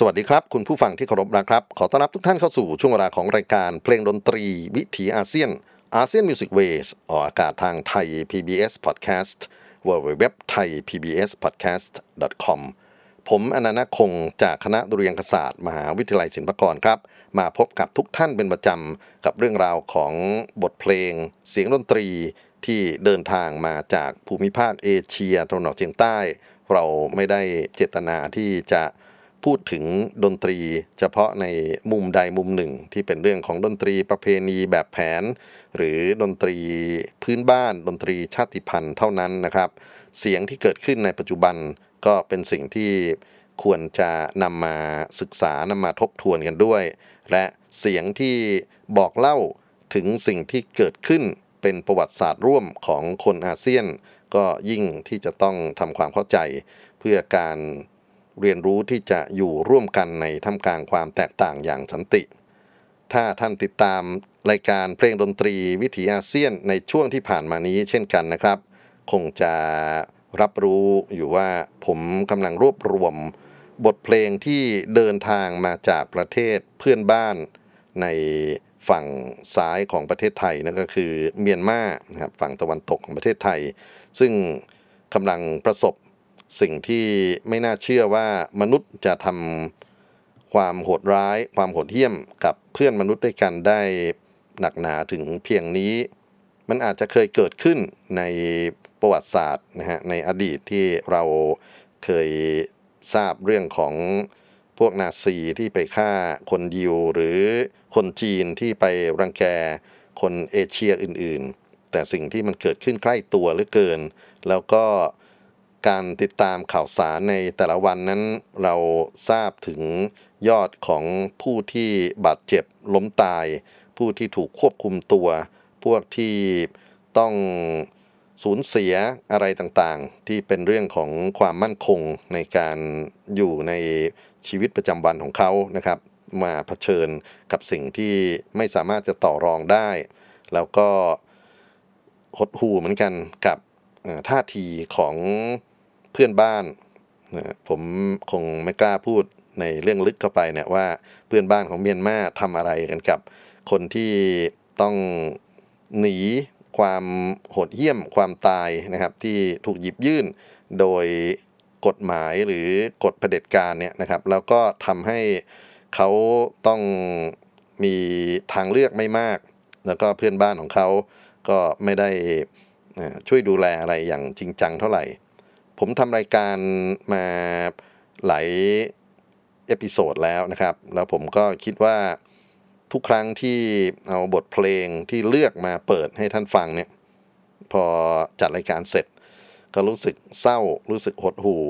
สวัสดีครับ คุณผู้ฟังที่เคารพนะครับ ขอต้อนรับทุกท่านเข้าสู่ช่วงเวลาของรายการเพลงดนตรีวิถีอาเซียนอาเซียนมิวสิกเวสออกอากาศทางไทย PBS Podcast w w w t h a i PBS Podcast com ผมอานันท์ นาคคงจากคณะดุริยางคศาสตร์มหาวิทยาลัยศิลปากรครับ มาพบกับทุกท่านเป็นประจำกับเรื่องราวของบทเพลง เสียงดนตรีที่เดินทางมาจากภูมิภาคเอเชียตะวันออกเฉียงใต้ เราไม่ได้เจตนาที่จะ พูดถึงดนตรีเฉพาะในมุมใดมุมหนึ่ง ที่เป็นเรื่องของดนตรีประเพณีแบบแผน หรือดนตรีพื้นบ้านดนตรีชาติพันธุ์เท่านั้นนะครับ เสียงที่เกิดขึ้นในปัจจุบันก็เป็นสิ่งที่ควรจะนำมาศึกษานำมาทบทวนกันด้วย และเสียงที่บอกเล่าถึงสิ่งที่เกิดขึ้นเป็นประวัติศาสตร์ร่วมของคนอาเซียน ก็ยิ่งที่จะต้องทำความเข้าใจเพื่อการ เรียนรู้ที่จะอยู่ร่วมกันในท่ามกลางความแตกต่างอย่างสันติ ถ้าท่านติดตามรายการเพลงดนตรีวิถีอาเซียนในช่วงที่ผ่านมานี้เช่นกันนะครับ คงจะรับรู้อยู่ว่าผมกำลังรวบรวม บทเพลงที่เดินทางมาจากประเทศเพื่อนบ้านในฝั่งซ้ายของประเทศไทยนั่นก็คือเมียนมานะครับฝั่งตะวันตกของประเทศไทย ซึ่งกำลังประสบ สิ่งที่ไม่น่าเชื่อว่ามนุษย์จะทำความโหดร้าย ความโหดเหี้ยมกับเพื่อนมนุษย์ด้วยกันได้หนักหนาถึงเพียงนี้ มันอาจจะเคยเกิดขึ้นในประวัติศาสตร์นะฮะในอดีตที่เราเคยทราบเรื่องของพวกนาซีที่ไปฆ่าคนยิว หรือคนจีนที่ไปรังแกคนเอเชียอื่น ๆ แต่สิ่งที่มันเกิดขึ้นใกล้ตัวหลือเกิน แล้วก็ การติดตามข่าวสารในแต่ละวันนั้นเราทราบถึงยอดของผู้ที่บาดเจ็บล้มตาย ผู้ที่ถูกควบคุมตัว พวกที่ต้องสูญเสียอะไรต่างๆ ที่เป็นเรื่องของความมั่นคงในการอยู่ในชีวิตประจำวันของเขานะครับ มาเผชิญกับสิ่งที่ไม่สามารถจะต่อรองได้ แล้วก็หดหูเหมือนกันกับท่าทีของ พื่อนบ้านผมคงไม่กล้าพูดในเรื่องลึกเข้าไปเนี่ยว่าเพื่อนบ้านของเมียนมาทำอะไรกันกับ คนที่ต้องหนีความโหดเหี้ยมความตายนะครับ ที่ถูกหยิบยื่นโดยกฎหมายหรือกฎเผด็จการเนี่ยนะครับ แล้วก็ทำให้เขาต้องมีทางเลือกไม่มาก แล้วก็เพื่อนบ้านของเขาก็ไม่ได้ช่วยดูแลอะไรอย่างจริงจังเท่าไหร่ ผมทำรายการมาหลายเอพิโซดแล้วนะครับ แล้วผมก็คิดว่าทุกครั้งที่เอาบทเพลงที่เลือกมาเปิดให้ท่านฟังเนี่ย พอจัดรายการเสร็จ ก็รู้สึกเศร้ารู้สึกหดหู่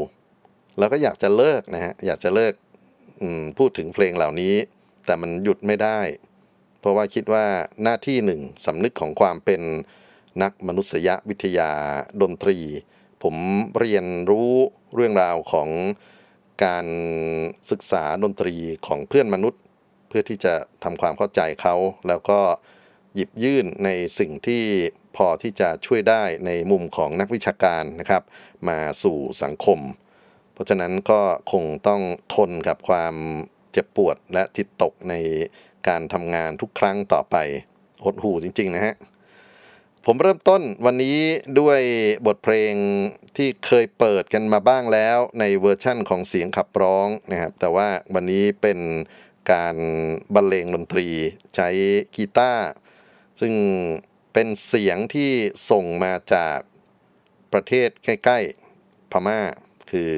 แล้วก็อยากจะเลิกนะฮะอยากจะเลิกพูดถึงเพลงเหล่านี้ แต่มันหยุดไม่ได้ เพราะว่าคิดว่าหน้าที่หนึ่งสำนึกของความเป็นนักมนุษยวิทยาดนตรี ผมเรียนรู้เรื่องราวของการศึกษาดนตรีของเพื่อนมนุษย์ เพื่อที่จะทำความเข้าใจเขา แล้วก็หยิบยื่นในสิ่งที่พอที่จะช่วยได้ในมุมของนักวิชาการนะครับ มาสู่สังคม เพราะฉะนั้นก็คงต้องทนกับความเจ็บปวดและจิตตกในการทำงานทุกครั้งต่อไปหดหูจริง ๆ นะฮะ ผมเริ่มต้นวันนี้ด้วยบทเพลงที่เคยเปิดกันมาบ้างแล้วในเวอร์ชั่นของเสียงขับร้องนะครับ แต่ว่าวันนี้เป็นการบรรเลงดนตรีใช้กีตาร์ซึ่งเป็นเสียงที่ส่งมาจากประเทศใกล้ๆพม่า คือ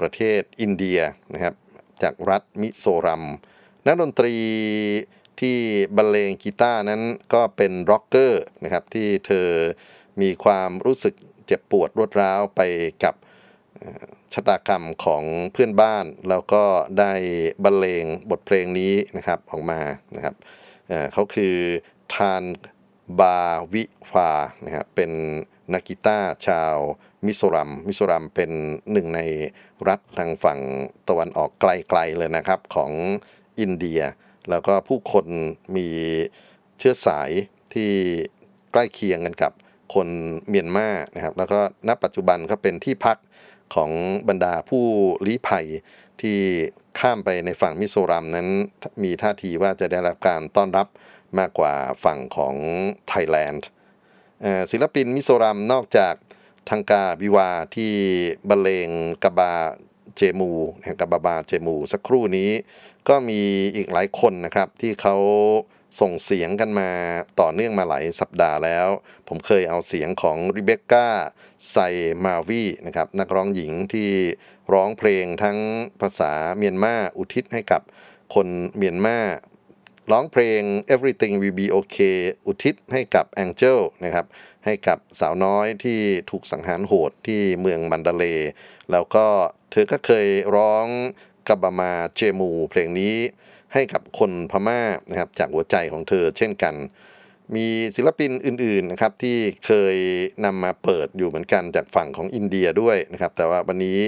ประเทศอินเดียนะครับ จากรัฐมิโซรัม นักดนตรี ที่บรรเลงกีตาร์นั้นก็เป็นร็อกเกอร์นะครับที่เธอมีความรู้สึกเจ็บปวดรวดร้าวไปกับชะตากรรมของเพื่อนบ้าน แล้วก็ได้บรรเลงบทเพลงนี้นะครับออกมานะครับเขาคือทานบาวิฟานะครับเป็นนักกีตาร์ชาวมิโซรัม มิโซรัมเป็นหนึ่งในรัฐทางฝั่งตะวันออกไกลๆเลยนะครับของอินเดีย แล้วก็ผู้คนมีเชื้อสายที่ใกล้เคียงกันกับคนเมียนมานะครับ แล้วก็ณปัจจุบันก็เป็นที่พักของบรรดาผู้ลี้ภัยที่ข้ามไปในฝั่งมิโซรัมนั้นมีท่าทีว่าจะได้รับการต้อนรับมากกว่าฝั่งของไทยแลนด์ศิลปินมิโซรัมนอกจากทังกาบิวาที่บรรเลงกบา เจมูแห่งกบาบาเจมู สักครู่นี้ก็มีอีกหลายคนนะครับที่เขาส่งเสียงกันมาต่อเนื่องมาหลายสัปดาห์แล้ว ผมเคยเอาเสียงของริเบคก้าไซมาวีนะครับนักร้องหญิงที่ร้องเพลงทั้งภาษาเมียนมาอุทิศให้กับคนเมียนมาร้องเพลง Everything Will Be Okay อุทิศให้กับ Angel นะครับ ให้กับสาวน้อยที่ถูกสังหารโหดที่เมืองมันดาเล แล้วก็เธอก็เคยร้องกะบามาเจบูเพลงนี้ให้กับคนพม่านะครับจากหัวใจของเธอเช่นกัน มีศิลปินอื่นๆนะครับที่เคยนำมาเปิดอยู่เหมือนกันจากฝั่งของอินเดียด้วยนะครับ แต่ว่าวันนี้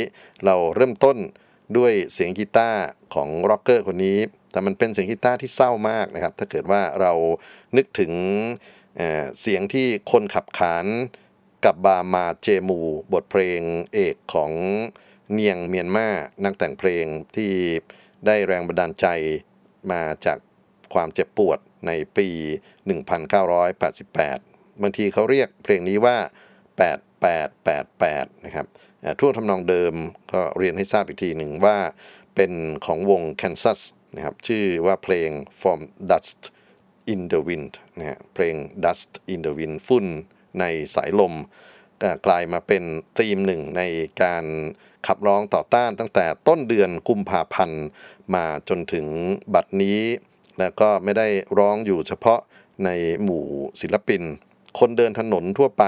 เราเริ่มต้นด้วยเสียงกีตาร์ของร็อกเกอร์คนนี้ แต่มันเป็นเสียงกีตาร์ที่เศร้ามากนะครับ ถ้าเกิดว่าเรานึกถึง เสียงที่คนขับขานกับบามาเจมู บทเพลงเอกของเนียงเมียนมานักแต่งเพลงที่ได้แรงบันดาลใจมาจากความเจ็บปวดในปี 1988 บางทีเขาเรียกเพลงนี้ว่า 8888 นะครับทั่วทำนองเดิมก็เรียนให้ทราบอีกทีหนึ่งว่าเป็นของวง Kansas นะครับชื่อว่าเพลง From Dust in the Wind นะฮะเพลง Dust in the Wind ฝุ่นในสายลมกลายมาเป็นธีมหนึ่งในการขับร้องต่อต้านตั้งแต่ต้นเดือนกุมภาพันธ์มาจนถึงบัดนี้ แล้วก็ไม่ได้ร้องอยู่เฉพาะในหมู่ศิลปิน คนเดินถนนทั่วไป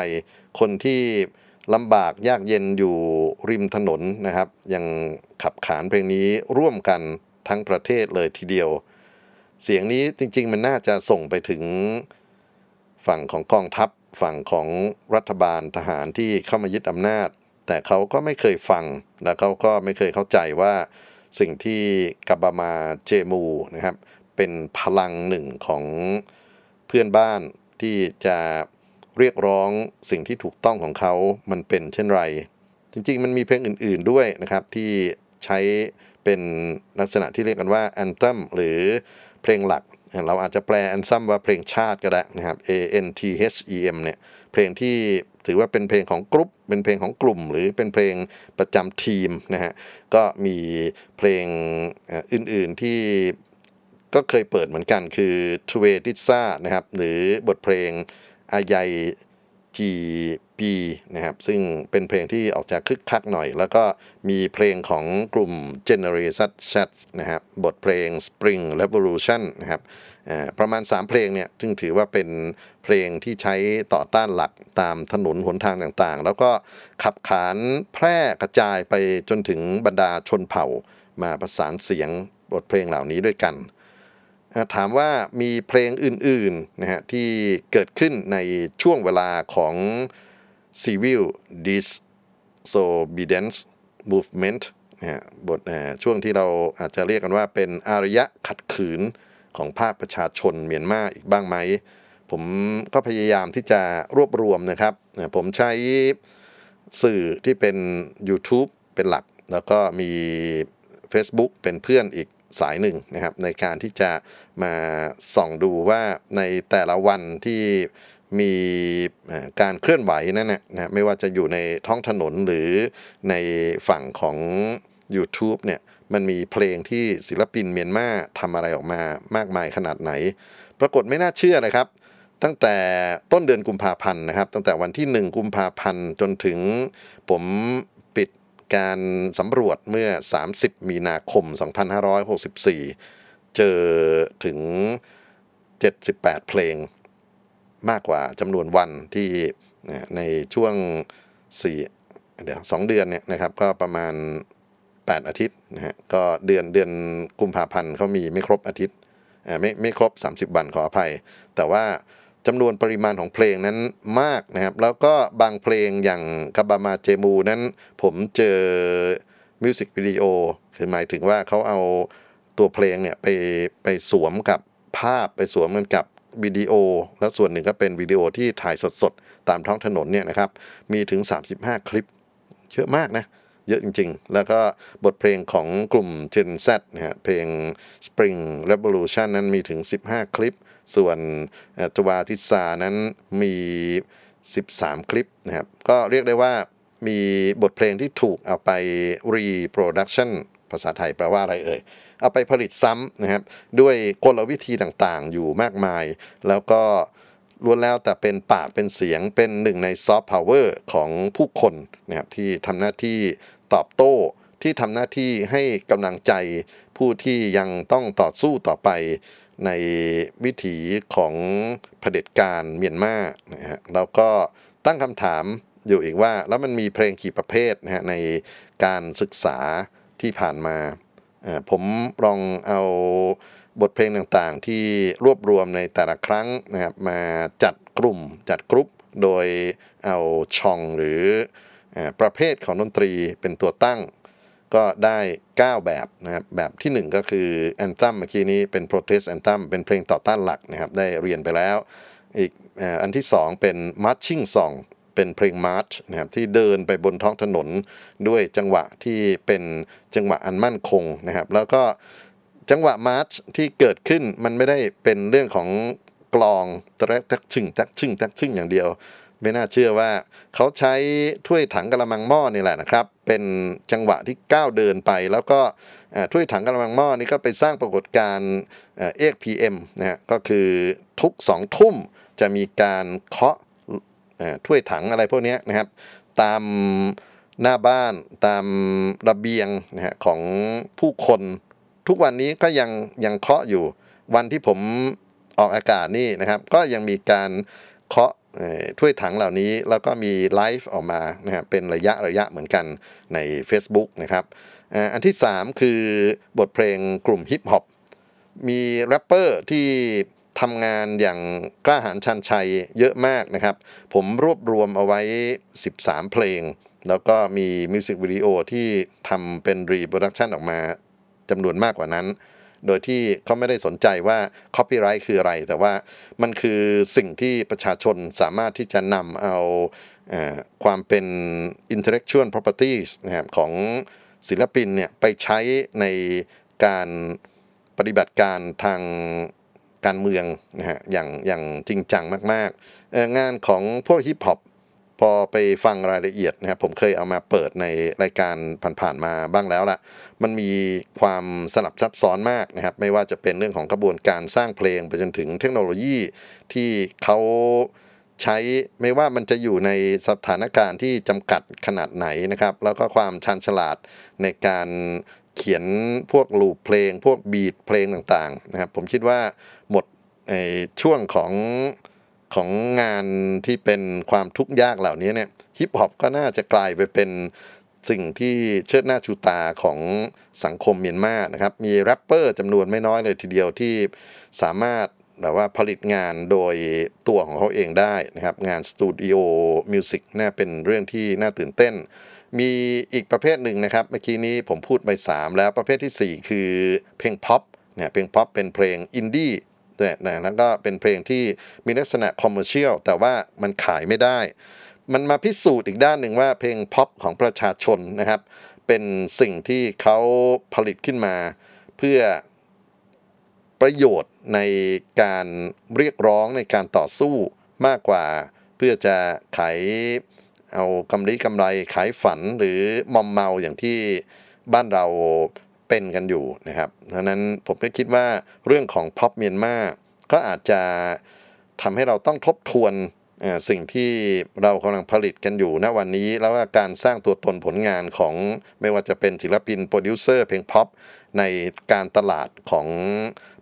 คนที่ลำบากยากเย็นอยู่ริมถนนนะครับ ยังขับขานเพลงนี้ร่วมกันทั้งประเทศเลยทีเดียว เสียงนี้จริง ๆ มันน่าจะส่งไปถึงฝั่งของกองทัพฝั่งของรัฐบาลทหารที่เข้ามายึดอำนาจ แต่เขาก็ไม่เคยฟัง และเขาก็ไม่เคยเข้าใจว่าสิ่งที่กับามาเจมูนะครับ เป็นพลังหนึ่งของเพื่อนบ้านที่จะเรียกร้องสิ่งที่ถูกต้องของเขา มันเป็นเช่นไร จริงๆ มันมีเพลงอื่นๆด้วยนะครับ ที่ใช้เป็นลักษณะที่เรียกกันว่า anthem หรือ เพลงหลัก เราอาจจะแปล anthem ว่าเพลงชาติก็ได้นะครับ A N T H E M เนี่ยเพลงที่ถือว่าเป็นเพลงของกรุ๊ป เป็นเพลงของกลุ่ม หรือเป็นเพลงประจำทีมนะฮะก็มีเพลงอื่นๆที่ก็เคยเปิดเหมือนกันคือทเวดิซ่านะครับหรือบทเพลงอายายจี ปีนะครับซึ่งเป็นเพลงที่ออกจากคึกคักหน่อย แล้วก็มีเพลงของกลุ่ม Generation Z นะครับบทเพลง Spring Revolution นะครับประมาณ 3 เพลงเนี่ยซึ่งถือว่าเป็นเพลงที่ใช้ต่อต้านหลักตามถนนหนทางต่างๆ แล้วก็ขับขานแพร่กระจายไปจนถึงบรรดาชนเผ่ามาประสานเสียงบทเพลงเหล่านี้ด้วยกันถามว่ามีเพลงอื่นๆนะฮะที่เกิดขึ้นในช่วงเวลาของ civil disobedience movement นะฮะบทช่วงที่เราอาจจะเรียกกันว่าเป็นอารยะขัดขืนของภาคประชาชนเมียนมาอีกบ้างไหม ผมก็พยายามที่จะรวบรวมนะครับ ผมใช้สื่อที่เป็น YouTube เป็นหลัก แล้วก็มี Facebook เป็นเพื่อนอีกสายหนึ่งนะครับ ในการที่จะมาส่องดูว่าในแต่ละวันที่ มีการเคลื่อนไหวนั่นแหละนะไม่ว่าจะอยู่ในท้องถนนหรือในฝั่งของ YouTube เนี่ยมันมีเพลงที่ศิลปินเมียนมาทำอะไรออกมามากมายขนาดไหน ปรากฏไม่น่าเชื่อเลยครับ ตั้งแต่ต้นเดือนกุมภาพันธ์นะครับ ตั้งแต่วันที่ 1 กุมภาพันธ์จนถึงผมปิดการสำรวจเมื่อ 30 มีนาคม 2564 เจอถึง 78 เพลง มากกว่าจำนวนวันที่ในช่วง4เดี๋ยว2เดือนเนี่ยนะครับก็ประมาณ 8 อาทิตย์นะฮะก็เดือนเดือนกุมภาพันธ์เขามีไม่ครบอาทิตย์ไม่ไม่ครบ 30 วันขออภัย แต่ว่าจำนวนปริมาณของเพลงนั้นมากนะครับ แล้วก็บางเพลงอย่างกาบามาเจมูนั้นผมเจอมิวสิกวิดีโอคือหมายถึงว่าเขาเอาตัวเพลงเนี่ยไปไปสวมกับภาพไปสวมกันกับ วิดีโอ แล้วส่วนหนึ่งก็เป็นวิดีโอที่ถ่ายสดๆ ตามท้องถนนเนี่ยนะครับ มีถึง 35 คลิป เยอะมากนะ เยอะจริงๆ แล้วก็บทเพลงของกลุ่ม Gen Z นะฮะเพลง Spring Revolution นั้นมีถึง 15 คลิป ส่วนจวาทิสานั้นมี 13 คลิปนะครับ ก็เรียกได้ว่ามีบทเพลงที่ถูกเอาไป reproduction ภาษาไทยแปลว่าอะไรเอ่ย เอาไปผลิตซ้ำนะครับด้วยกลวิธีต่างๆ อยู่มากมาย แล้วก็ล้วนแล้วแต่เป็นปากเป็นเสียงเป็นหนึ่งในซอฟต์พาวเวอร์ของผู้คนนะครับที่ทำหน้าที่ตอบโต้ ที่ทำหน้าที่ให้กำลังใจผู้ที่ยังต้องต่อสู้ต่อไปในวิถีของเผด็จการเมียนมานะฮะแล้วก็ตั้งคำถามอยู่อีกว่า แล้วมันมีเพลงกี่ประเภทนะฮะในการศึกษาที่ผ่านมา ผมลองเอาบทเพลงต่างๆ ที่รวบรวมในแต่ละครั้งนะครับมาจัดกลุ่มจัดกรุ๊ปโดยเอาชองหรือประเภทของดนตรีเป็นตัวตั้ง ก็ได้ 9 แบบนะครับแบบที่ 1 ก็คือแอนตัมเมื่อกี้นี้เป็น protest anthem เป็นเพลงต่อต้านหลักนะครับได้เรียนไปแล้ว อีกอันที่ 2 เป็น marching song เป็นเพลงมาร์ชนะครับที่เดินไปบนท้องถนนด้วยจังหวะที่เป็นจังหวะอันมั่นคงนะครับ แล้วก็จังหวะมาร์ชที่เกิดขึ้นมันไม่ได้เป็นเรื่องของกลองตะแรกตักชึ่งตักชึ่งตักชึ่งอย่างเดียว ไม่น่าเชื่อว่าเขาใช้ถ้วยถังกระมังหม้อนี่แหละนะครับ เป็นจังหวะที่ก้าวเดินไป แล้วก็ถ้วยถังกระมังหม้อนี่ก็ไปสร้างปรากฏการณ์เอ็กพีเอ็มนะฮะก็คือทุกสองทุ่มจะมีการเคาะ ถ้วยถังอะไรพวกนี้นะครับ ตามหน้าบ้านตามระเบียงนะฮะของผู้คน ทุกวันนี้ก็ยังยังเคาะอยู่วันที่ผมออกอากาศนี่นะครับ ก็ยังมีการเคาะถ้วยถังเหล่านี้แล้วก็มีไลฟ์ออกมานะครับเป็นระยะระยะเหมือนกันใน Facebook นะครับอันที่ 3 คือบทเพลงกลุ่มฮิปฮอปมีแรปเปอร์ที่ ทำงานอย่างกล้าหาญชาญชัยเยอะมากนะครับ ผมรวบรวมเอาไว้ 13 เพลง แล้วก็มีมิวสิกวิดีโอที่ทำเป็น reproduction ออกมาจำนวนมากกว่านั้น โดยที่เขาไม่ได้สนใจว่า Copyright คืออะไร แต่ว่ามันคือสิ่งที่ประชาชนสามารถที่จะนำเอาความเป็น intellectual properties นะครับของศิลปินเนี่ยไปใช้ในการปฏิบัติการทาง การเมืองนะฮะอย่างอย่างจริงจังมากๆ งานของพวกฮิปฮอปพอไปฟังรายละเอียดนะครับผมเคยเอามาเปิดในรายการผ่านๆมาบ้างแล้วละมันมีความสลับซับซ้อนมากนะครับ ไม่ว่าจะเป็นเรื่องของกระบวนการสร้างเพลงไปจนถึงเทคโนโลยีที่เขาใช้ไม่ว่ามันจะอยู่ในสถานการณ์ที่จำกัดขนาดไหนนะครับ แล้วก็ความชันฉลาดในการ เขียนพวก loop เพลง พวก beat เพลงต่างๆนะครับ ผมคิดว่าหมดช่วงของของงานที่เป็นความทุกข์ยากเหล่านี้เนี่ยฮิปฮอปก็น่าจะกลายไปเป็นสิ่งที่เชิดหน้าชูตาของสังคมเมียนมานะครับ มีแรปเปอร์จำนวนไม่น้อยเลยทีเดียวที่สามารถแบบว่าผลิตงานโดยตัวของเขาเองได้นะครับ งาน studio music น่าเป็นเรื่องที่น่าตื่นเต้น มีอีกประเภทหนึ่งนะครับ เมื่อกี้นี้ผมพูดไป 3 แล้วประเภทที่ 4 คือเพลงพ็อปเนี่ยเพลงพ็อปเป็นเพลงอินดี้นะแล้วก็เป็นเพลงที่มีลักษณะ commercial แต่ว่ามันขายไม่ได้ มันมาพิสูจน์อีกด้านหนึ่งว่าเพลงพ็อปของประชาชนนะครับ เป็นสิ่งที่เขาผลิตขึ้นมา เพื่อประโยชน์ในการเรียกร้องในการต่อสู้มากกว่า เพื่อจะขาย เอากำไรกำไรขายฝันหรือมอมเมาอย่างที่บ้านเราเป็นกันอยู่นะครับดังนั้นผมก็คิดว่าเรื่องของพ็อปเมียนมาก็อาจจะทำให้เราต้องทบทวนสิ่งที่เรากำลังผลิตกันอยู่ณวันนี้ แล้วว่าการสร้างตัวตนผลงานของไม่ว่าจะเป็นศิลปินโปรดิวเซอร์เพลงพ็อปในการตลาดของ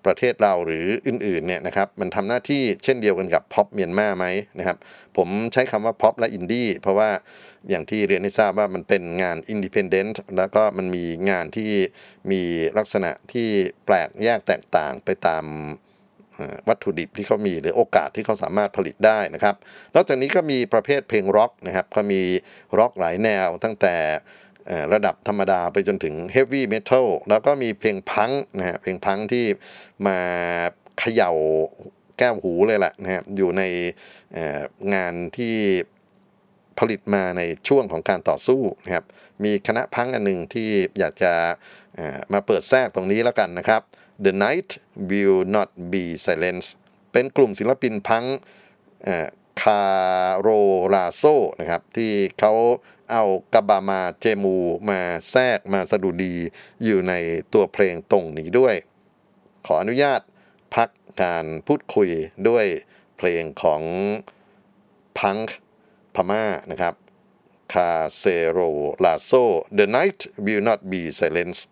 ประเทศเราหรืออื่นๆเนี่ยนะครับมันทำหน้าที่เช่นเดียวกันกับพ็อปเมียนมาไหมนะครับผมใช้คำว่าพ็อปและอินดี้เพราะว่าอย่างที่เรียนให้ทราบว่ามันเป็นงาน independent แล้วก็มันมีงานที่มีลักษณะที่แปลกแยกแตกต่างไปตามวัตถุดิบที่เขามีหรือโอกาสที่เขาสามารถผลิตได้นะครับ นอกจากนี้ก็มีประเภทเพลงร็อกนะครับก็มีร็อกหลายแนวตั้งแต่ ระดับธรรมดาไปจนถึงเฮฟวี่เมทัลแล้วก็มีเพลงพังก์นะฮะเพลงพังที่มาเขย่าแก้วหูเลยแหละนะฮะอยู่ในงานที่ผลิตมาในช่วงของการต่อสู้นะครับ มีคณะพังอันหนึ่งที่อยากจะมาเปิดแทรกตรงนี้แล้วกันนะครับ The Night Will Not Be Silence เป็นกลุ่มศิลปินพังคาโรลาโซนะครับที่เขา เอากาบามาเจมูมาแทรกมาสะดุดีอยู่ในตัวเพลงตรงนี้ด้วย ขออนุญาตพักการพูดคุยด้วยเพลงของพังพม่านะครับคาเซโรลาโซ The night will not be silenced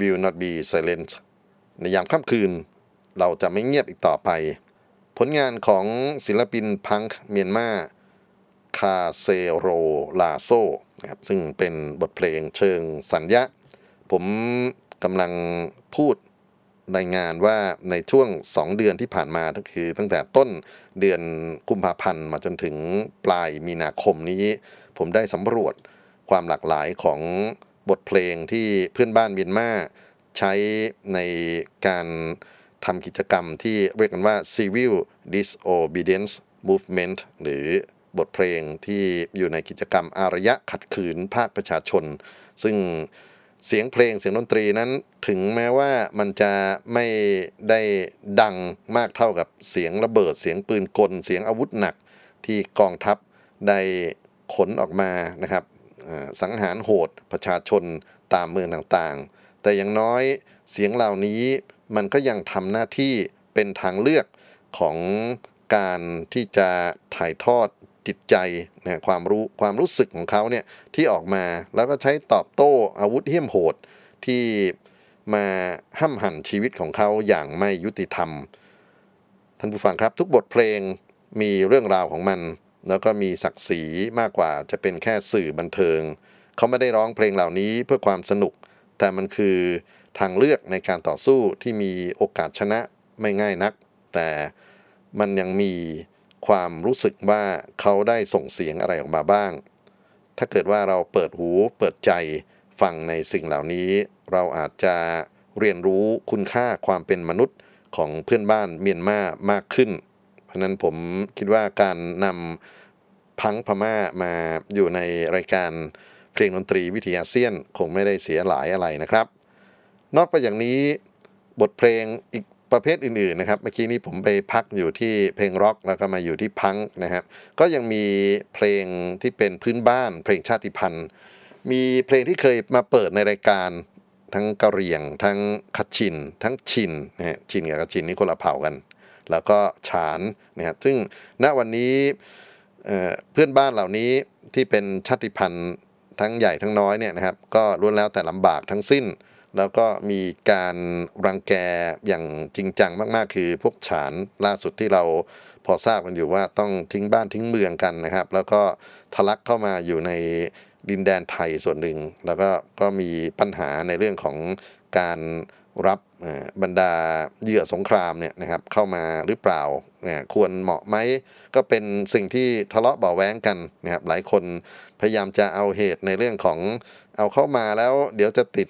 will not be silent ในยามค่ำคืน เราจะไม่เงียบอีกต่อไป ผลงานของศิลปินพังค์เมียนมาคาเซโรลาโซนะครับซึ่งเป็นบทเพลงเชิงสัญญะ ผมกำลังพูดรายงานว่าในช่วง 2 เดือนที่ผ่านมาก็คือตั้งแต่ต้นเดือนกุมภาพันธ์มาจนถึงปลายมีนาคมนี้ ผมได้สำรวจความหลากหลายของ บทเพลงที่เพื่อนบ้านเมียนมาใช้ในการทำกิจกรรมที่เรียกกันว่า Civil Disobedience Movement หรือบทเพลงที่อยู่ในกิจกรรมอารยะขัดขืนภาคประชาชน ซึ่งเสียงเพลงเสียงดนตรีนั้นถึงแม้ว่ามันจะไม่ได้ดังมากเท่ากับเสียงระเบิดเสียงปืนกล เสียงอาวุธหนักที่กองทัพได้ขนออกมานะครับ สังหารโหดประชาชนตามเมืองต่างๆ แต่อย่างน้อยเสียงเหล่านี้มันก็ยังทำหน้าที่เป็นทางเลือกของการที่จะถ่ายทอดจิตใจนะความรู้ความรู้สึกของเขาเนี่ยที่ออกมาแล้วก็ใช้ตอบโต้อาวุธเหี้ยมโหดที่มาห้ำหั่นชีวิตของเขาอย่างไม่ยุติธรรม ท่านผู้ฟังครับทุกบทเพลงมีเรื่องราวของมัน แล้วก็มีศักดิ์ศรีมากกว่าจะเป็นแค่สื่อบันเทิง เขาไม่ได้ร้องเพลงเหล่านี้เพื่อความสนุก แต่มันคือทางเลือกในการต่อสู้ที่มีโอกาสชนะไม่ง่ายนัก แต่มันยังมีความรู้สึกว่าเขาได้ส่งเสียงอะไรออกมาบ้าง ถ้าเกิดว่าเราเปิดหูเปิดใจฟังในสิ่งเหล่านี้ เราอาจจะเรียนรู้คุณค่าความเป็นมนุษย์ของเพื่อนบ้านเมียนมามากขึ้น เพราะนั้นผมคิดว่าการนำ พังพม่ามาอยู่ในรายการเพลงดนตรีวิทยาเซียนคงไม่ได้เสียหลายอะไรนะครับ นอกไปอย่างนี้บทเพลงอีกประเภทอื่นๆนะครับ เมื่อกี้นี้ผมไปพักอยู่ที่เพลงร็อกแล้วก็มาอยู่ที่พังนะครับ ก็ยังมีเพลงที่เป็นพื้นบ้าน เพลงชาติพันธุ์ มีเพลงที่เคยมาเปิดในรายการทั้งกะเหรี่ยง ทั้งคัดชิน ทั้งชินนะฮะชินกับคัดชินนี่คนละเผ่ากัน แล้วก็ฉานนะครับซึ่งณวันนี้ เพื่อนบ้านเหล่านี้ที่เป็นชาติพันธุ์ทั้งใหญ่ทั้งน้อยเนี่ยนะครับก็ล้วนแล้วแต่ลำบากทั้งสิ้น แล้วก็มีการรังแกอย่างจริงจังมากๆ คือพวกฉานล่าสุดที่เราพอทราบกันอยู่ว่าต้องทิ้งบ้านทิ้งเมืองกันนะครับ แล้วก็ทะลักเข้ามาอยู่ในดินแดนไทยส่วนหนึ่ง แล้วก็ก็มีปัญหาในเรื่องของการ รับบรรดาเหยื่อสงครามเนี่ยนะครับเข้ามาหรือเปล่าเนี่ยควรเหมาะไหมก็เป็นสิ่งที่ทะเลาะเบาแว้งกันนะครับหลายคนพยายามจะเอาเหตุในเรื่องของเอาเข้ามาแล้วเดี๋ยวจะติด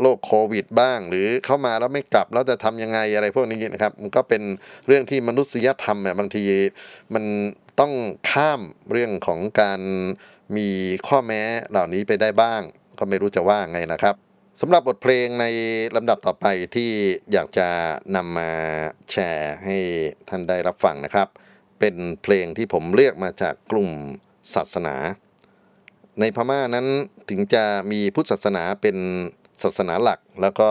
โรคโควิดบ้าง หรือเข้ามาแล้วไม่กลับแล้วจะทำยังไงอะไรพวกนี้นะครับมันก็เป็นเรื่องที่มนุษยธรรมเนี่ยบางทีมันต้องข้ามเรื่องของการมีข้อแม้เหล่านี้ไปได้บ้าง ก็ไม่รู้จะว่าไงนะครับ สำหรับบทเพลงในลำดับต่อไปที่อยากจะนำมาแชร์ให้ท่านได้รับฟังนะครับ เป็นเพลงที่ผมเลือกมาจากกลุ่มศาสนา ในพม่านั้นถึงจะมีพุทธศาสนาเป็นศาสนาหลัก แล้วก็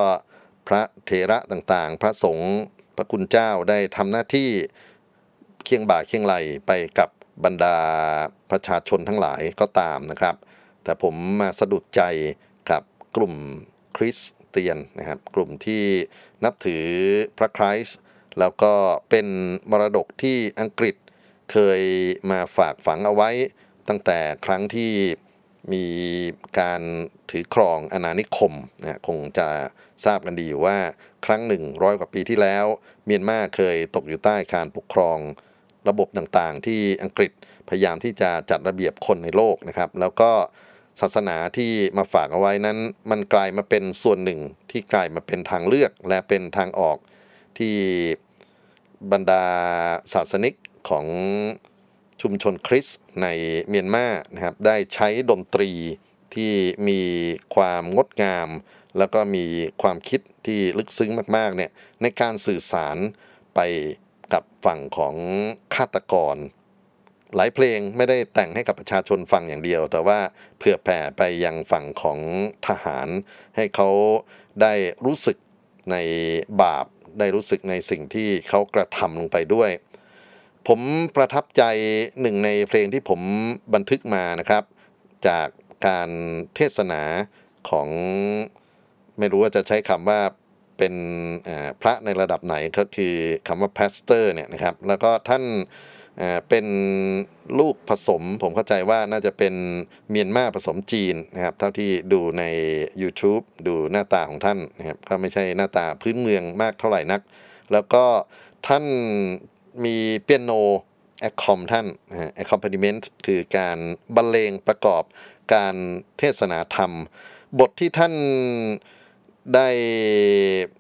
พระเถระต่างๆ พระสงฆ์พระคุณเจ้าได้ทำหน้าที่เคียงบ่าเคียงไหลไปกับบรรดาประชาชนทั้งหลายก็ตามนะครับ แต่ผมมาสะดุดใจกับกลุ่ม คริสเตียนนะครับกลุ่มที่นับถือพระคริสต์แล้วก็เป็นมรดกที่อังกฤษเคยมาฝากฝังเอาไว้ ตั้งแต่ครั้งที่มีการถือครองอาณานิคมนะคงจะทราบกันดีอยู่ว่าครั้งหนึ่งร้อยกว่าปีที่แล้ว เมียนมาเคยตกอยู่ใต้การปกครองระบบต่างๆ ที่อังกฤษพยายามที่จะจัดระเบียบคนในโลกนะครับ แล้วก็ ศาสนาที่มาฝากเอาไว้นั้น มันกลายมาเป็นส่วนหนึ่งที่กลายมาเป็นทางเลือกและเป็นทางออกที่บรรดาศาสนิกของชุมชนคริสต์ในเมียนมานะครับได้ใช้ดนตรีที่มีความงดงาม แล้วก็มีความคิดที่ลึกซึ้งมากๆเนี่ยในการสื่อสารไปกับฝั่งของฆาตกร หลายเพลงไม่ได้แต่งให้กับประชาชนฟังอย่างเดียว แต่ว่าเผื่อแผ่ไปยังฝั่งของทหาร ให้เขาได้รู้สึกในบาป ได้รู้สึกในสิ่งที่เขากระทำลงไปด้วย ผมประทับใจหนึ่งในเพลงที่ผมบันทึกมานะครับ จากการเทศนาของไม่รู้ว่าจะใช้คำว่าเป็นพระในระดับไหนก็คือคำว่า pastor เนี่ยนะครับ แล้วก็ท่าน เป็นลูกผสม ผมเข้าใจว่าน่าจะเป็นเมียนมาผสมจีนนะครับ เท่าที่ดูใน YouTube ดูหน้าตาของท่านนะครับก็ไม่ใช่หน้าตาพื้นเมืองมากเท่าไหร่นัก แล้วก็ท่านมีเปียโน accom ท่าน accompaniment คือการบรรเลงประกอบการเทศนาธรรม บทที่ท่านได้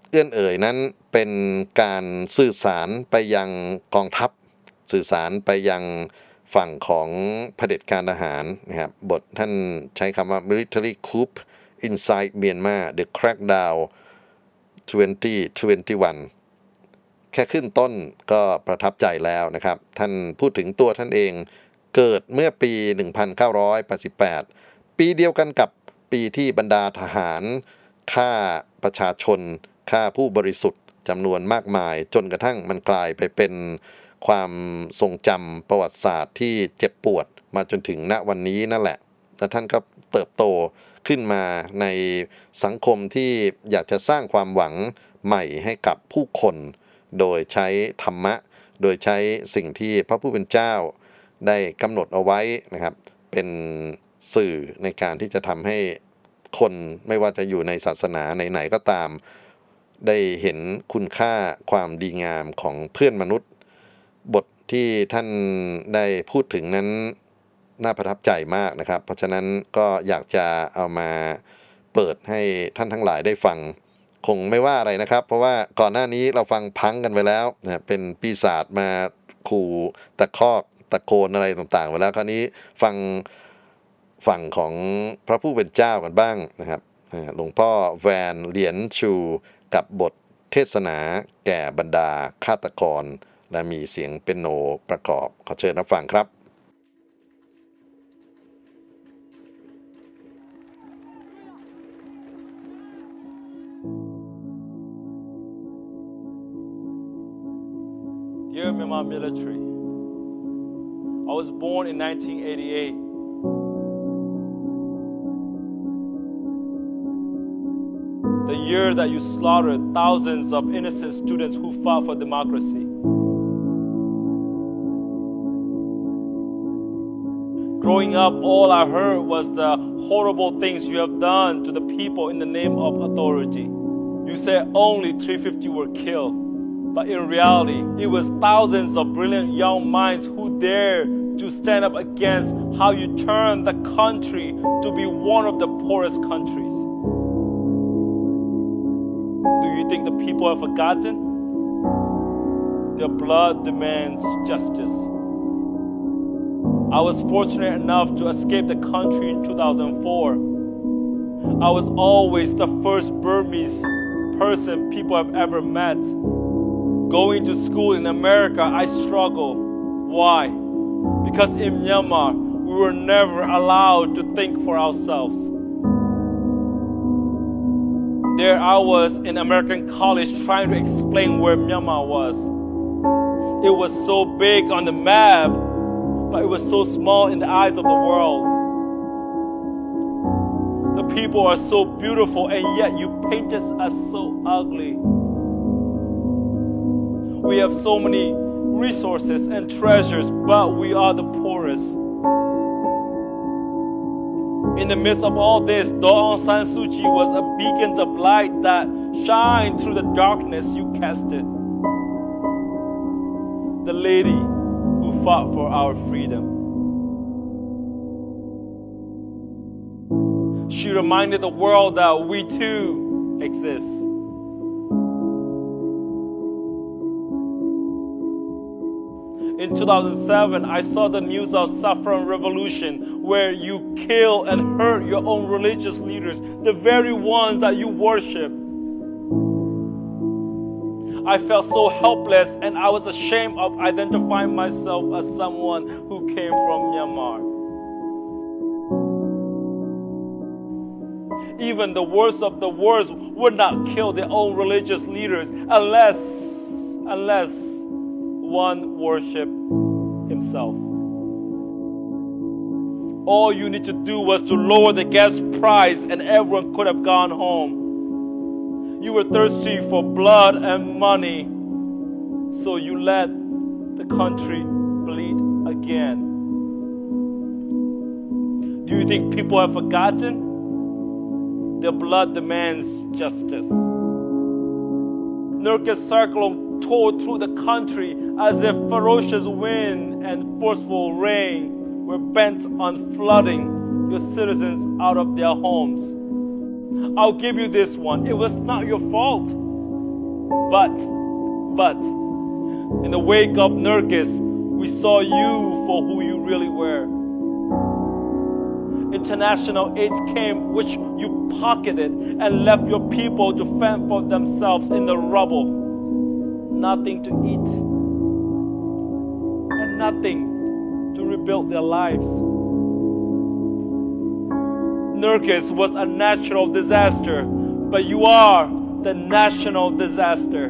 เอื้อนเอ่ยนั้นเป็นการสื่อสารไปยังกองทัพ สื่อสารไปยังฝั่งของเผด็จการทหารนะครับบทท่านใช้คำว่า military coup inside Myanmar the crackdown 2021 แค่ขึ้นต้นก็ประทับใจแล้วนะครับ ท่านพูดถึงตัวท่านเองเกิดเมื่อปี 1988 ปีเดียวกันกับปีที่บรรดาทหารฆ่าประชาชนฆ่าผู้บริสุทธิ์จำนวนมากมาย จนกระทั่งมันกลายไปเป็น ความทรงจำประวัติศาสตร์ที่เจ็บปวดมาจนถึงณวันนี้นั่นแหละ และท่านก็เติบโตขึ้นมาในสังคมที่อยากจะสร้างความหวังใหม่ให้กับผู้คน โดยใช้ธรรมะ โดยใช้สิ่งที่พระผู้เป็นเจ้า ได้กำหนดเอาไว้นะครับ เป็นสื่อในการที่จะทำให้คนไม่ว่าจะอยู่ในศาสนาไหนๆก็ตาม ได้เห็นคุณค่าความดีงามของเพื่อนมนุษย์ บทที่ท่านได้พูดถึงนั้นน่าประทับใจมากนะครับ เพราะฉะนั้นก็อยากจะเอามาเปิดให้ท่านทั้งหลายได้ฟัง คงไม่ว่าอะไรนะครับ เพราะว่าก่อนหน้านี้เราฟังพังกันไปแล้วนะเป็นปีศาจมาขู่ตะคอกตะโกนอะไรต่างๆไปแล้วคราวนี้ฟังฝั่งของพระผู้เป็นเจ้ากันบ้างนะครับหลวงพ่อแวนเหรียญชูกับบทเทศนาแก่บรรดาฆาตกร และมีเสียงเป็นโนประกอบขอเชิญรับฟังครับ Dear Myanmar military, I was born in 1988. The year that you slaughtered thousands of innocent students who fought for democracy. Growing up, all I heard was the horrible things you have done to the people in the name of authority. You said only 350 were killed, but in reality, it was thousands of brilliant young minds who dared to stand up against how you turned the country to be one of the poorest countries. Do you think the people have forgotten? Their blood demands justice. I was fortunate enough to escape the country in 2004. I was always the first Burmese person people have ever met. Going to school in America, I struggled. Why? Because in Myanmar, we were never allowed to think for ourselves. There I was in American college trying to explain where Myanmar was. It was so big on the map, but it was so small in the eyes of the world. The people are so beautiful, and yet you painted us so ugly. We have so many resources and treasures, but we are the poorest. In the midst of all this, Daw San Suu Kyi was a beacon of light that shined through the darkness you casted. The lady fought for our freedom. She reminded the world that we too exist. In 2007, I saw the news of Saffron Revolution, where you kill and hurt your own religious leaders, the very ones that you worship. I felt so helpless and I was ashamed of identifying myself as someone who came from Myanmar. Even the worst of the worst would not kill their own religious leaders unless, unless one worship himself. All you need to do was to lower the gas price and everyone could have gone home. You were thirsty for blood and money, so you let the country bleed again. Do you think people have forgotten? Their blood demands justice. Nurka's cyclone tore through the country as if ferocious wind and forceful rain were bent on flooding your citizens out of their homes. I'll give you this one. It was not your fault. But, but, in the wake of Nurkis, we saw you for who you really were. International aid came, which you pocketed and left your people to fend for themselves in the rubble. Nothing to eat, and nothing to rebuild their lives. Nurkis was a natural disaster, but you are the national disaster.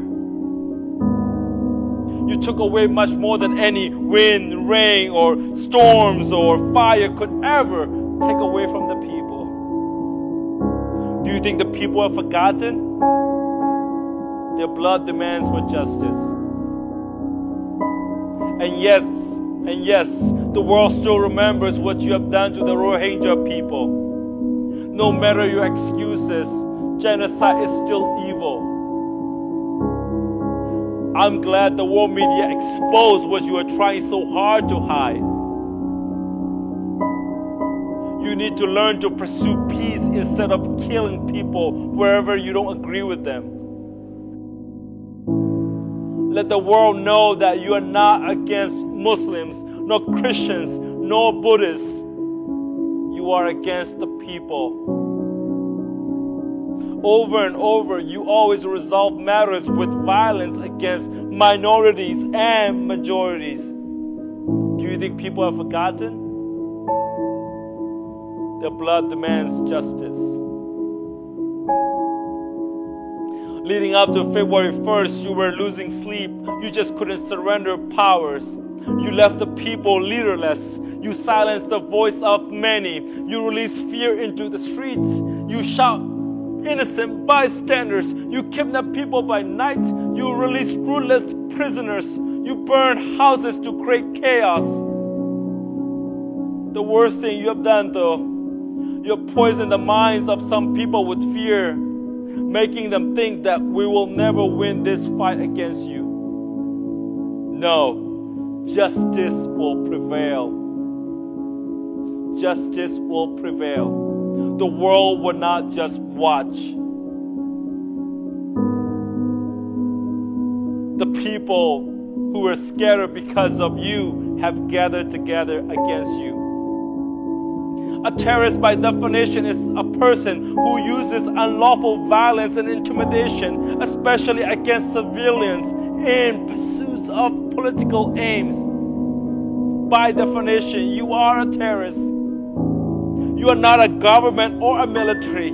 You took away much more than any wind, rain, or storms or fire could ever take away from the people. Do you think the people have forgotten? Their blood demands for justice. And yes, and yes, the world still remembers what you have done to the Rohingya people. No matter your excuses, genocide is still evil. I'm glad the world media exposed what you are trying so hard to hide. You need to learn to pursue peace instead of killing people wherever you don't agree with them. Let the world know that you are not against Muslims, nor Christians, nor Buddhists. You are against the people. Over and over, you always resolve matters with violence against minorities and majorities. Do you think people have forgotten? Their blood demands justice. Leading up to February 1st, you were losing sleep. You just couldn't surrender powers. You left the people leaderless. You silenced the voice of many. You released fear into the streets. You shout innocent bystanders. You kidnap people by night. You release ruthless prisoners. You burn houses to create chaos. The worst thing you have done, though, you have poisoned the minds of some people with fear, making them think that we will never win this fight against you. No, justice will prevail. Justice will prevail. The world will not just watch. The people who were scattered because of you have gathered together against you. A terrorist, by definition, is a person who uses unlawful violence and intimidation, especially against civilians, in pursuit of political aims. By definition, you are a terrorist. You are not a government or a military,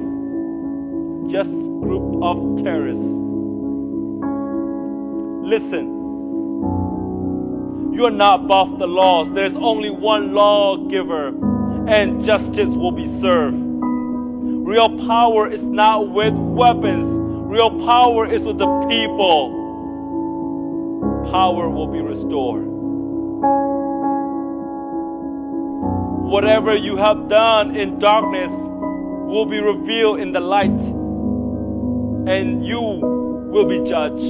just group of terrorists. Listen. You are not above the laws. There's only one lawgiver and justice will be served. Real power is not with weapons, real power is with the people power will be restored. Whatever you have done in darkness will be revealed in the light, and you will be judged.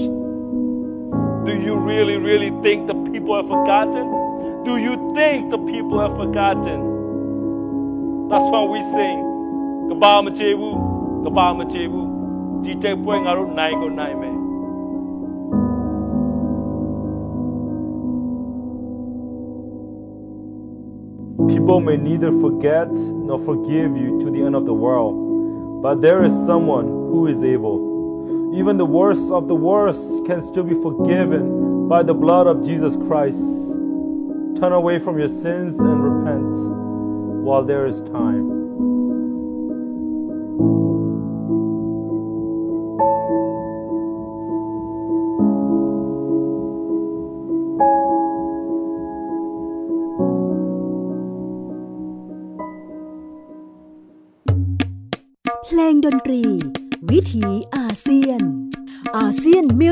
Do you really, really think the people have forgotten? Do you think the people have forgotten? That's why we sing, Kabama Jebu, Kabama Jebu, DJ People may neither forget nor forgive you to the end of the world, but there is someone who is able. Even the worst of the worst can still be forgiven by the blood of Jesus Christ. Turn away from your sins and repent while there is time.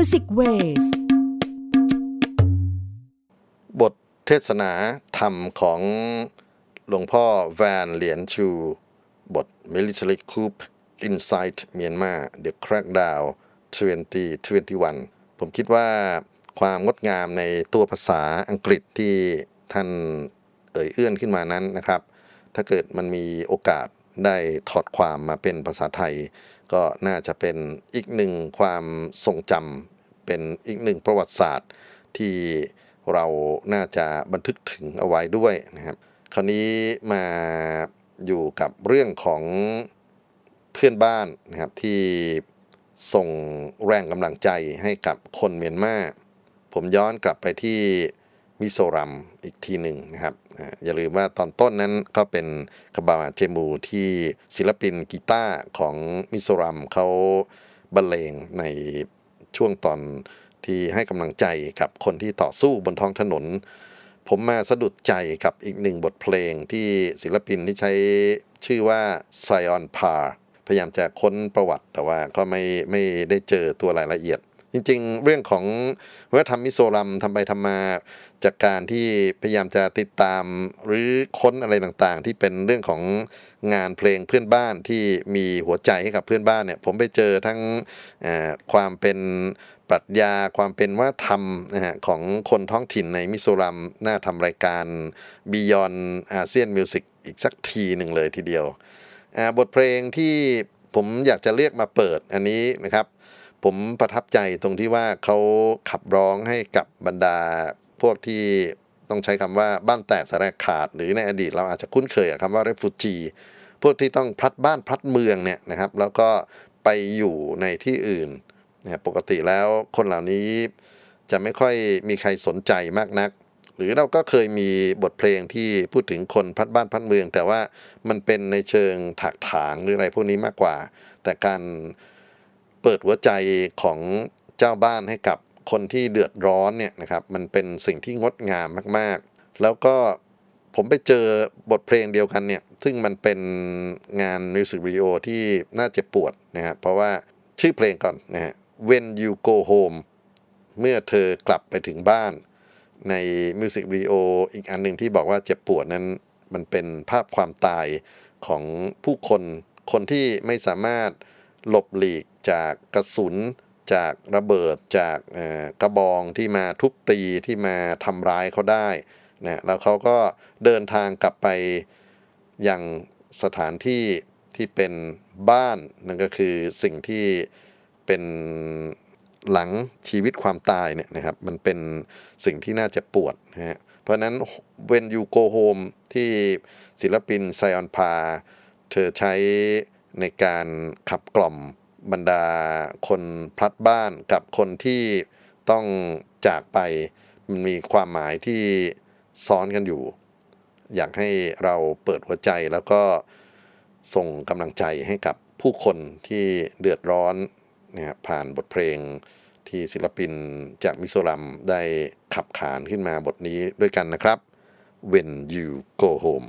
เซียนมิวสิกเวสบทเทศนาธรรมของหลวงพ่อแวนเหรียญชู บท Military Coup Inside Myanmar The Crackdown 2021 ผมคิดว่าความงดงามในตัวภาษาอังกฤษที่ท่านเอ่ยเอื้อนขึ้นมานั้นนะครับ ถ้าเกิดมันมีโอกาสได้ถอดความมาเป็นภาษาไทย ก็น่าจะเป็นอีกหนึ่งความทรงจำ เป็นอีกหนึ่งประวัติศาสตร์ที่เราน่าจะบันทึกถึงเอาไว้ด้วยนะครับ คราวนี้มาอยู่กับเรื่องของเพื่อนบ้านนะครับที่ส่งแรงกำลังใจให้กับคนเมียนมา ผมย้อนกลับไปที่มิโซรัมอีกทีหนึ่งนะครับ อย่าลืมว่าตอนต้นนั้นก็เป็นคาบาเจมูที่ศิลปินกีตาร์ของมิโซรัมเขาบรรเลงใน ช่วงตอนที่ให้กำลังใจกับคนที่ต่อสู้บนท้องถนน ผมมาสะดุดใจกับอีกหนึ่งบทเพลงที่ศิลปินที่ใช้ชื่อว่า Sion Par พยายามจะค้นประวัติแต่ว่าก็ไม่ไม่ได้เจอตัวรายละเอียด จริงๆ เรื่องของวัฒนธรรมมิโซรัมทำไปทำมาจากการที่พยายามจะติดตามหรือค้นอะไรต่างๆ ที่เป็นเรื่องของงานเพลงเพื่อนบ้านที่มีหัวใจให้กับเพื่อนบ้านเนี่ยผมไปเจอทั้งความเป็นปรัชญาความเป็นวัฒนธรรมนะฮะของคนท้องถิ่นในมิโซรัมน่าทำรายการ Beyond ASEAN Music อีกสักทีหนึ่งเลยทีเดียว บทเพลงที่ผมอยากจะเรียกมาเปิดอันนี้นะครับ ผมประทับใจตรงที่ว่าเขาขับร้องให้กับบรรดาพวกที่ต้องใช้คำว่าบ้านแตกสาแรกขาด หรือในอดีตเราอาจจะคุ้นเคยกับคำว่าเรฟูจีพวกที่ต้องพลัดบ้านพลัดเมืองเนี่ยนะครับ แล้วก็ไปอยู่ในที่อื่นนะปกติแล้วคนเหล่านี้จะไม่ค่อยมีใครสนใจมากนัก หรือเราก็เคยมีบทเพลงที่พูดถึงคนพัดบ้านพัดเมือง แต่ว่ามันเป็นในเชิงถากถางหรืออะไรพวกนี้มากกว่า แต่การ เปิดหัวใจของเจ้าบ้านให้กับคนที่เดือดร้อนเนี่ยนะครับมันเป็นสิ่งที่งดงามมากๆ แล้วก็ผมไปเจอบทเพลงเดียวกันเนี่ยซึ่งมันเป็นงานมิวสิกวิดีโอที่น่าเจ็บปวดนะครับเพราะว่าชื่อเพลงก่อนนะฮะ When You Go Home เมื่อเธอกลับไปถึงบ้าน ในมิวสิกวิดีโออีกอันหนึ่งที่บอกว่าเจ็บปวดนั้น มันเป็นภาพความตายของผู้คนคนที่ไม่สามารถ หลบหลีกจากกระสุน จากระเบิดจากกระบองที่มาทุบตีที่มาทำร้ายเขาได้นะแล้วเขาก็เดินทางกลับไปยังสถานที่ที่เป็นบ้านนั่นก็คือสิ่งที่เป็นหลังชีวิตความตายเนี่ยนะครับมันเป็นสิ่งที่น่าจะปวดนะฮะเพราะฉะนั้น When You Go Home ที่ศิลปินไซออนพา เธอใช้ ในการขับกล่อมบรรดาคนพลัดบ้านกับคนที่ต้องจากไปมันมีความหมายที่ซ้อนกันอยู่ อยากให้เราเปิดหัวใจแล้วก็ส่งกำลังใจให้กับผู้คนที่เดือดร้อนนะครับผ่านบทเพลงที่ศิลปินจากมิโซรัมได้ขับขานขึ้นมาบทนี้ด้วยกันนะครับ When You Go Home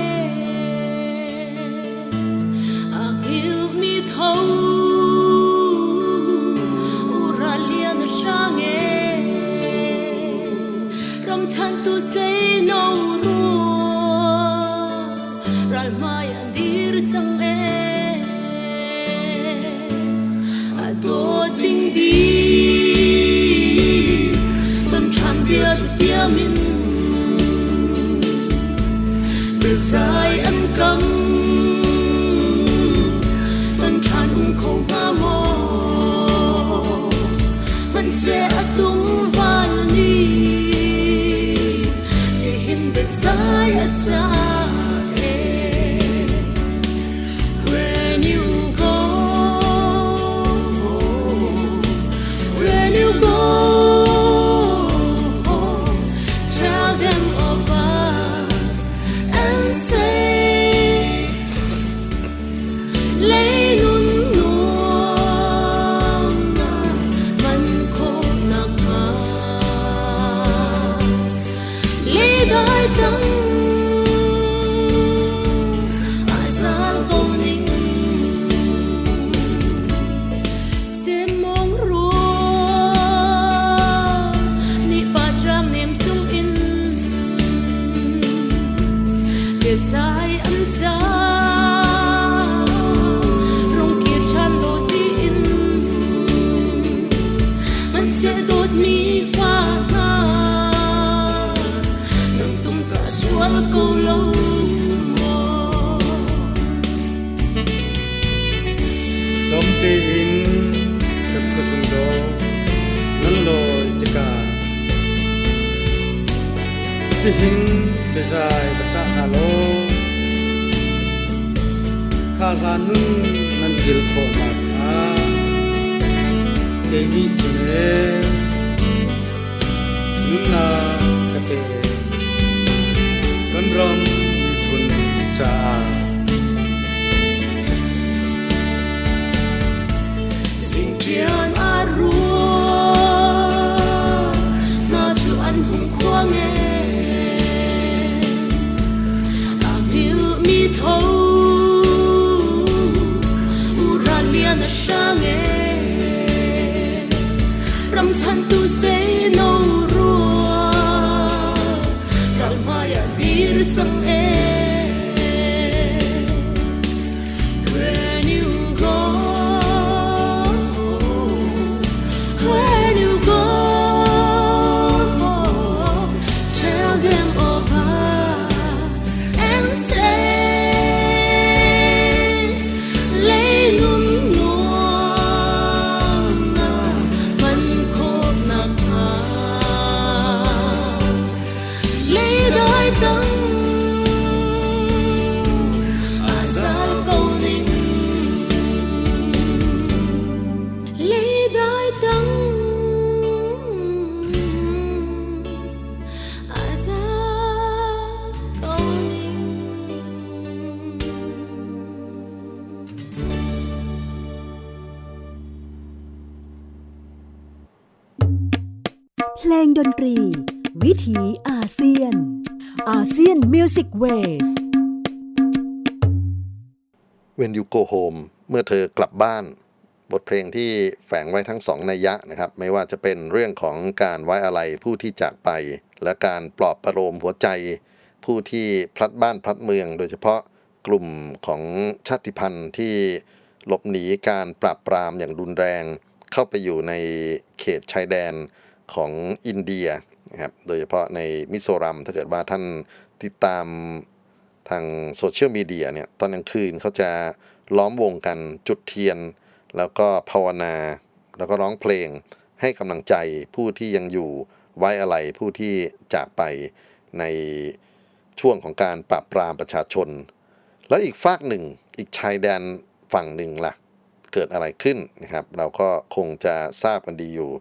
Santo, Santo. 红尘独谁 มิวสิวส When You Go Home เมื่อเธอกลับบ้าน บทเพลงที่แฝงไว้ทั้งสองนัยยะนะครับ ไม่ว่าจะเป็นเรื่องของการไว้อะไรผู้ที่จากไป และการปลอบประโลมหัวใจ ผู้ที่พลัดบ้านพลัดเมือง โดยเฉพาะกลุ่มของชาติพันธุ์ที่หลบหนีการปราบปรามอย่างรุนแรง เข้าไปอยู่ในเขตชายแดนของอินเดียนะครับโดยเฉพาะในมิโซรัมถ้าเกิดว่าท่าน ติดตามทางโซเชียลมีเดียเนี่ยตอนกลางคืนเขาจะล้อมวงกันจุดเทียน แล้วก็ภาวนา แล้วก็ร้องเพลงให้กำลังใจผู้ที่ยังอยู่ไว้อะไรผู้ที่จากไปในช่วงของการปราบปรามประชาชน แล้วอีกฝากหนึ่ง อีกชายแดนฝั่งหนึ่งล่ะ เกิดอะไรขึ้นนะครับ เราก็คงจะทราบกันดีอยู่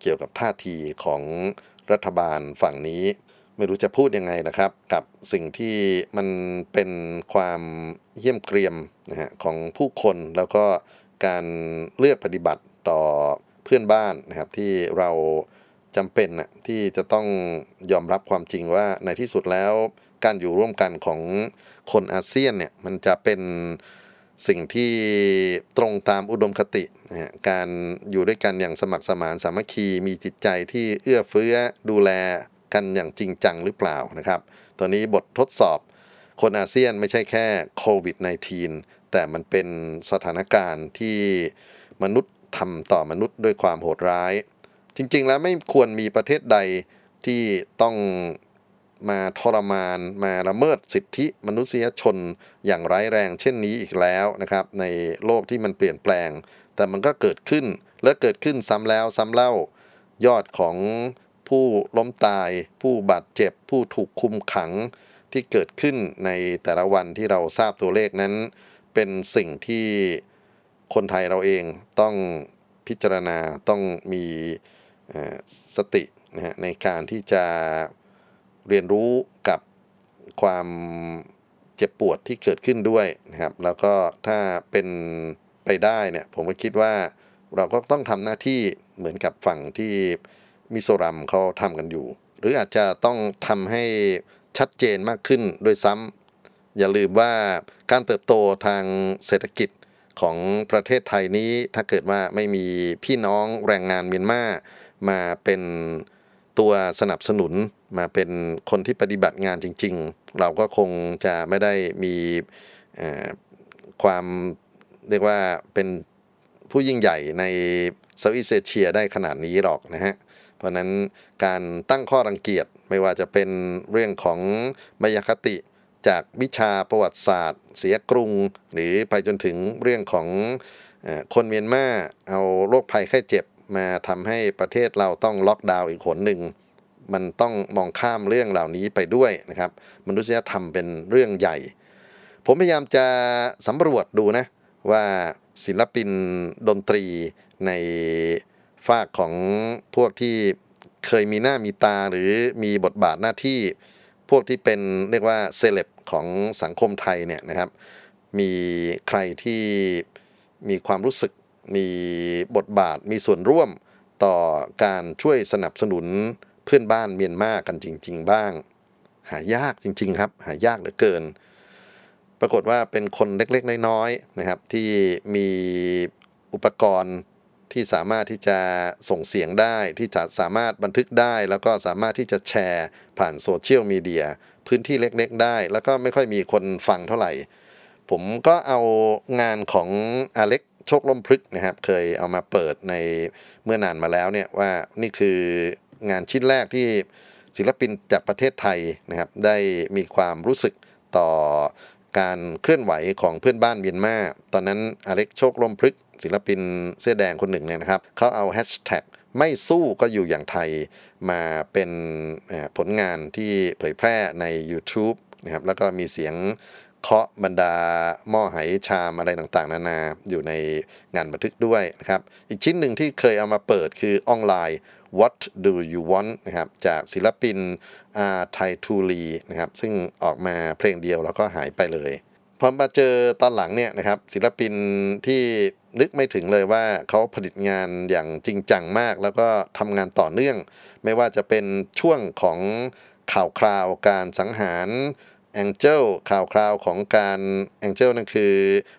เกี่ยวกับท่าทีของรัฐบาลฝั่งนี้ ไม่รู้จะพูดยังไงนะครับ กับสิ่งที่มันเป็นความเยี่ยมเกรียมนะฮะของผู้คนแล้วก็การเลือกปฏิบัติต่อเพื่อนบ้านนะครับ ที่เราจำเป็นนะที่จะต้องยอมรับความจริงว่าในที่สุดแล้วการอยู่ร่วมกันของคนอาเซียนเนี่ยมันจะเป็นสิ่งที่ตรงตามอุดมคตินะฮะการอยู่ด้วยกันอย่างสมัครสมานสามัคคีมีจิตใจที่เอื้อเฟื้อดูแล กันอย่างจริงจังหรือเปล่านะครับ ตอนนี้บททดสอบคนอาเซียนไม่ใช่แค่โควิด -19 แต่มันเป็นสถานการณ์ที่มนุษย์ทำต่อมนุษย์ด้วยความโหดร้าย จริง ๆ แล้วไม่ควรมีประเทศใดที่ต้องมาทรมานมาละเมิดสิทธิมนุษยชนอย่างร้ายแรงเช่นนี้อีกแล้วนะครับ ในโลกที่มันเปลี่ยนแปลง แต่มันก็เกิดขึ้นและเกิดขึ้นซ้ำแล้วซ้ำเล่ายอดของ ผู้ล้มตาย ผู้บาดเจ็บ ผู้ถูกคุมขังที่เกิดขึ้นในแต่ละวันที่เราทราบตัวเลขนั้น เป็นสิ่งที่คนไทยเราเองต้องพิจารณาต้องมีสตินะฮะในการที่จะเรียนรู้กับความเจ็บปวดที่เกิดขึ้นด้วยนะครับ แล้วก็ถ้าเป็นไปได้เนี่ยผมก็คิดว่าเราก็ต้องทำหน้าที่เหมือนกับฝั่งที่ มิโซรัมเขาทำกันอยู่ หรืออาจจะต้องทำให้ชัดเจนมากขึ้นโดวยซ้ำอย่าลืมว่าการเติบโตทางเศรษฐกิจของประเทศไทยนี้ถ้าเกิดว่าไม่มีพี่น้องแรงงานเมียนมามาเป็นตัวสนับสนุนมาเป็นคนที่ปฏิบัติงานจริง ๆ เราก็คงจะไม่ได้มีความเรียกว่าเป็นผู้ยิ่งใหญ่ในเซาท์อีสเอเชียได้ขนาดนี้หรอกนะฮะ เพราะนั้นการตั้งข้อรังเกียจไม่ว่าจะเป็นเรื่องของมายาคติจากวิชาประวัติศาสตร์ เสียกรุง หรือไปจนถึงเรื่องของคนเมียนมาเอาโรคภัยไข้เจ็บมาทำให้ประเทศเราต้องล็อกดาวน์อีกหนหนึ่ง มันต้องมองข้ามเรื่องเหล่านี้ไปด้วยนะครับ มนุษยธรรมเป็นเรื่องใหญ่ ผมพยายามจะสำรวจดูนะว่าศิลปินดนตรีใน ฝากของพวกที่เคยมีหน้ามีตาหรือมีบทบาทหน้าที่ พวกที่เป็นเรียกว่าเซเลบของสังคมไทยเนี่ยนะครับ มีใครที่มีความรู้สึกมีบทบาทมีส่วนร่วมต่อการช่วยสนับสนุนเพื่อนบ้านเมียนมากันจริง ๆ บ้าง หายากจริง ๆ ครับ หายากเหลือเกิน ปรากฏว่าเป็นคนเล็กๆ น้อยๆนะครับ ที่มีอุปกรณ์ ที่สามารถที่จะส่งเสียงได้ ที่จะสามารถบันทึกได้ แล้วก็สามารถที่จะแชร์ผ่านโซเชียลมีเดียพื้นที่เล็กๆได้ แล้วก็ไม่ค่อยมีคนฟังเท่าไหร่ ผมก็เอางานของอเล็กโชคล้มพลึกนะครับ เคยเอามาเปิดในเมื่อนานมาแล้วเนี่ยว่านี่คืองานชิ้นแรกที่ศิลปินจากประเทศไทยนะครับ ได้มีความรู้สึกต่อการเคลื่อนไหวของเพื่อนบ้านเมียนมา ตอนนั้นอเล็กโชคล้มพลึก ศิลปินเสื้อแดงคนหนึ่งเนี่ยนะครับเขาเอาแฮชแท็กไม่สู้ก็อยู่อย่างไทยมาเป็นผลงานที่เผยแพร่ใน YouTube นะครับแล้วก็มีเสียงเคาะบรรดาหม้อไหชามอะไรต่างๆ นานาอยู่ในงานบันทึกด้วยนะครับอีกชิ้นหนึ่งที่เคยเอามาเปิดคือออนไลน์ What do you want นะครับจากศิลปินอาไททูลีนะครับซึ่งออกมาเพลงเดียวแล้วก็หายไปเลย พอมาเจอตอนหลังเนี่ยนะครับศิลปินที่นึกไม่ถึงเลยว่าเขาผลิตงานอย่างจริงจังมาก แล้วก็ทำงานต่อเนื่อง ไม่ว่าจะเป็นช่วงของข่าวคราวการสังหารแองเจลข่าวคราวของการแองเจลนั่นคือ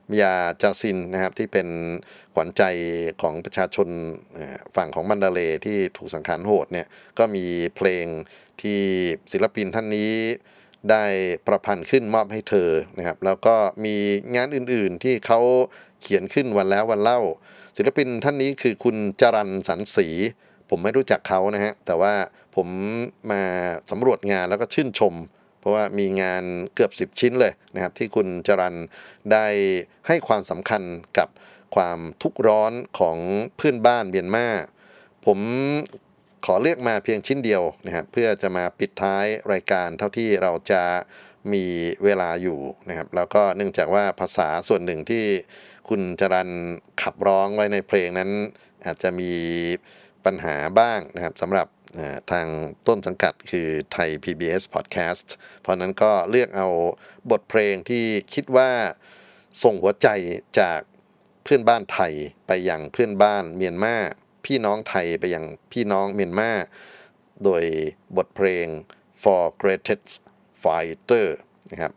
มยาจาซินนะครับที่เป็นขวัญใจของประชาชนฝั่งของมันดาเลที่ถูกสังหารโหดเนี่ยก็มีเพลงที่ศิลปินท่านนี้ ได้ประพันธ์ขึ้นมอบให้เธอนะครับ แล้วก็มีงานอื่นๆที่เขาเขียนขึ้นวันแล้ววันเล่า ศิลปินท่านนี้คือคุณจรันสันศรีผมไม่รู้จักเขานะฮะ แต่ว่าผมมาสำรวจงานแล้วก็ชื่นชม เพราะว่ามีงานเกือบ 10 ชิ้นเลยนะครับ ที่คุณจรันได้ให้ความสำคัญกับความทุกข์ร้อนของเพื่อนบ้านเมียนมาผม ขอเลือกมาเพียงชิ้นเดียวนะครับเพื่อจะมาปิดท้ายรายการเท่าที่เราจะมีเวลาอยู่นะครับแล้วก็เนื่องจากว่าภาษาส่วนหนึ่งที่คุณจรันขับร้องไว้ในเพลงนั้น อาจจะมีปัญหาบ้างนะครับสำหรับทางต้นสังกัดคือไทย PBS Podcast เพราะนั้นก็เลือกเอาบทเพลงที่คิดว่าส่งหัวใจจากเพื่อนบ้านไทยไปยังเพื่อนบ้านเมียนมา พี่น้องไทยไปยังพี่น้องเมียนมาโดยบทเพลง for greatest fighter นะครับ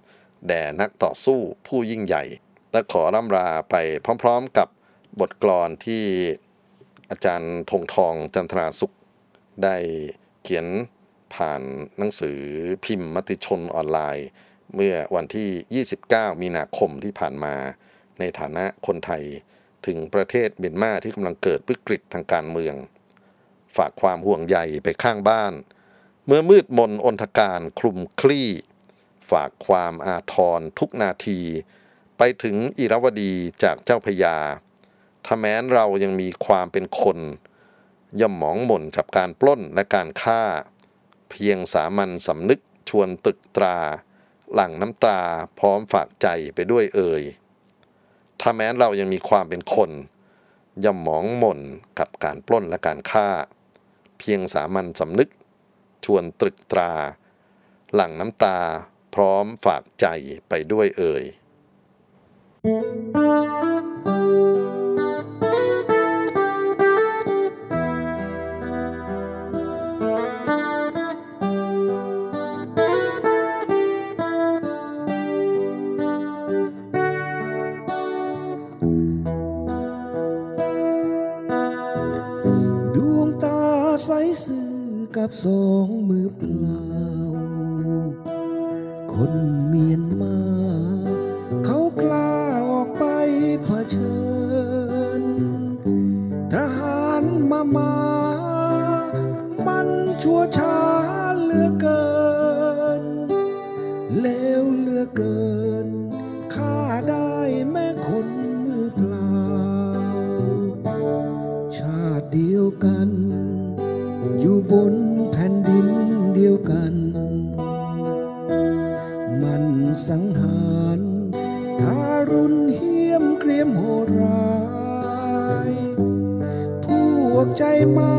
แด่นักต่อสู้ผู้ยิ่งใหญ่ และขอร่ำลาไปพร้อมๆกับบทกลอนที่อาจารย์ธงทองจันทราสุข ได้เขียนผ่านหนังสือพิมพ์มติชนออนไลน์ เมื่อวันที่ 29 มีนาคมที่ผ่านมา ในฐานะคนไทย ถึงประเทศเมียนมาที่กำลังเกิดวิกฤตทางการเมือง ฝากความห่วงใยไปข้างบ้าน เมื่อมืดมนอนทการคลุมคลี่ ฝากความอาทรทุกนาที ไปถึงอิรวดีจากเจ้าพยาถ้าแม้นเรายังมีความเป็นคน ย่อมหมองหม่นกับการปล้นและการฆ่า เพียงสามัญสำนึกชวนตึกตรา หลั่งน้ำตาพร้อมฝากใจไปด้วยเอ่ย ถ้าแม้เรายังมีความเป็นคน ย่ำหมองหม่นกับการปล้นและการฆ่า เพียงสามัญสำนึก ชวนตรึกตรา หลั่งน้ำตา พร้อมฝากใจไปด้วยเอ่ยด บสองมือเปล่า คนเมียนมา เขากล้าออกไปเผชิญ ทหารมามา มันชั่วช้า วก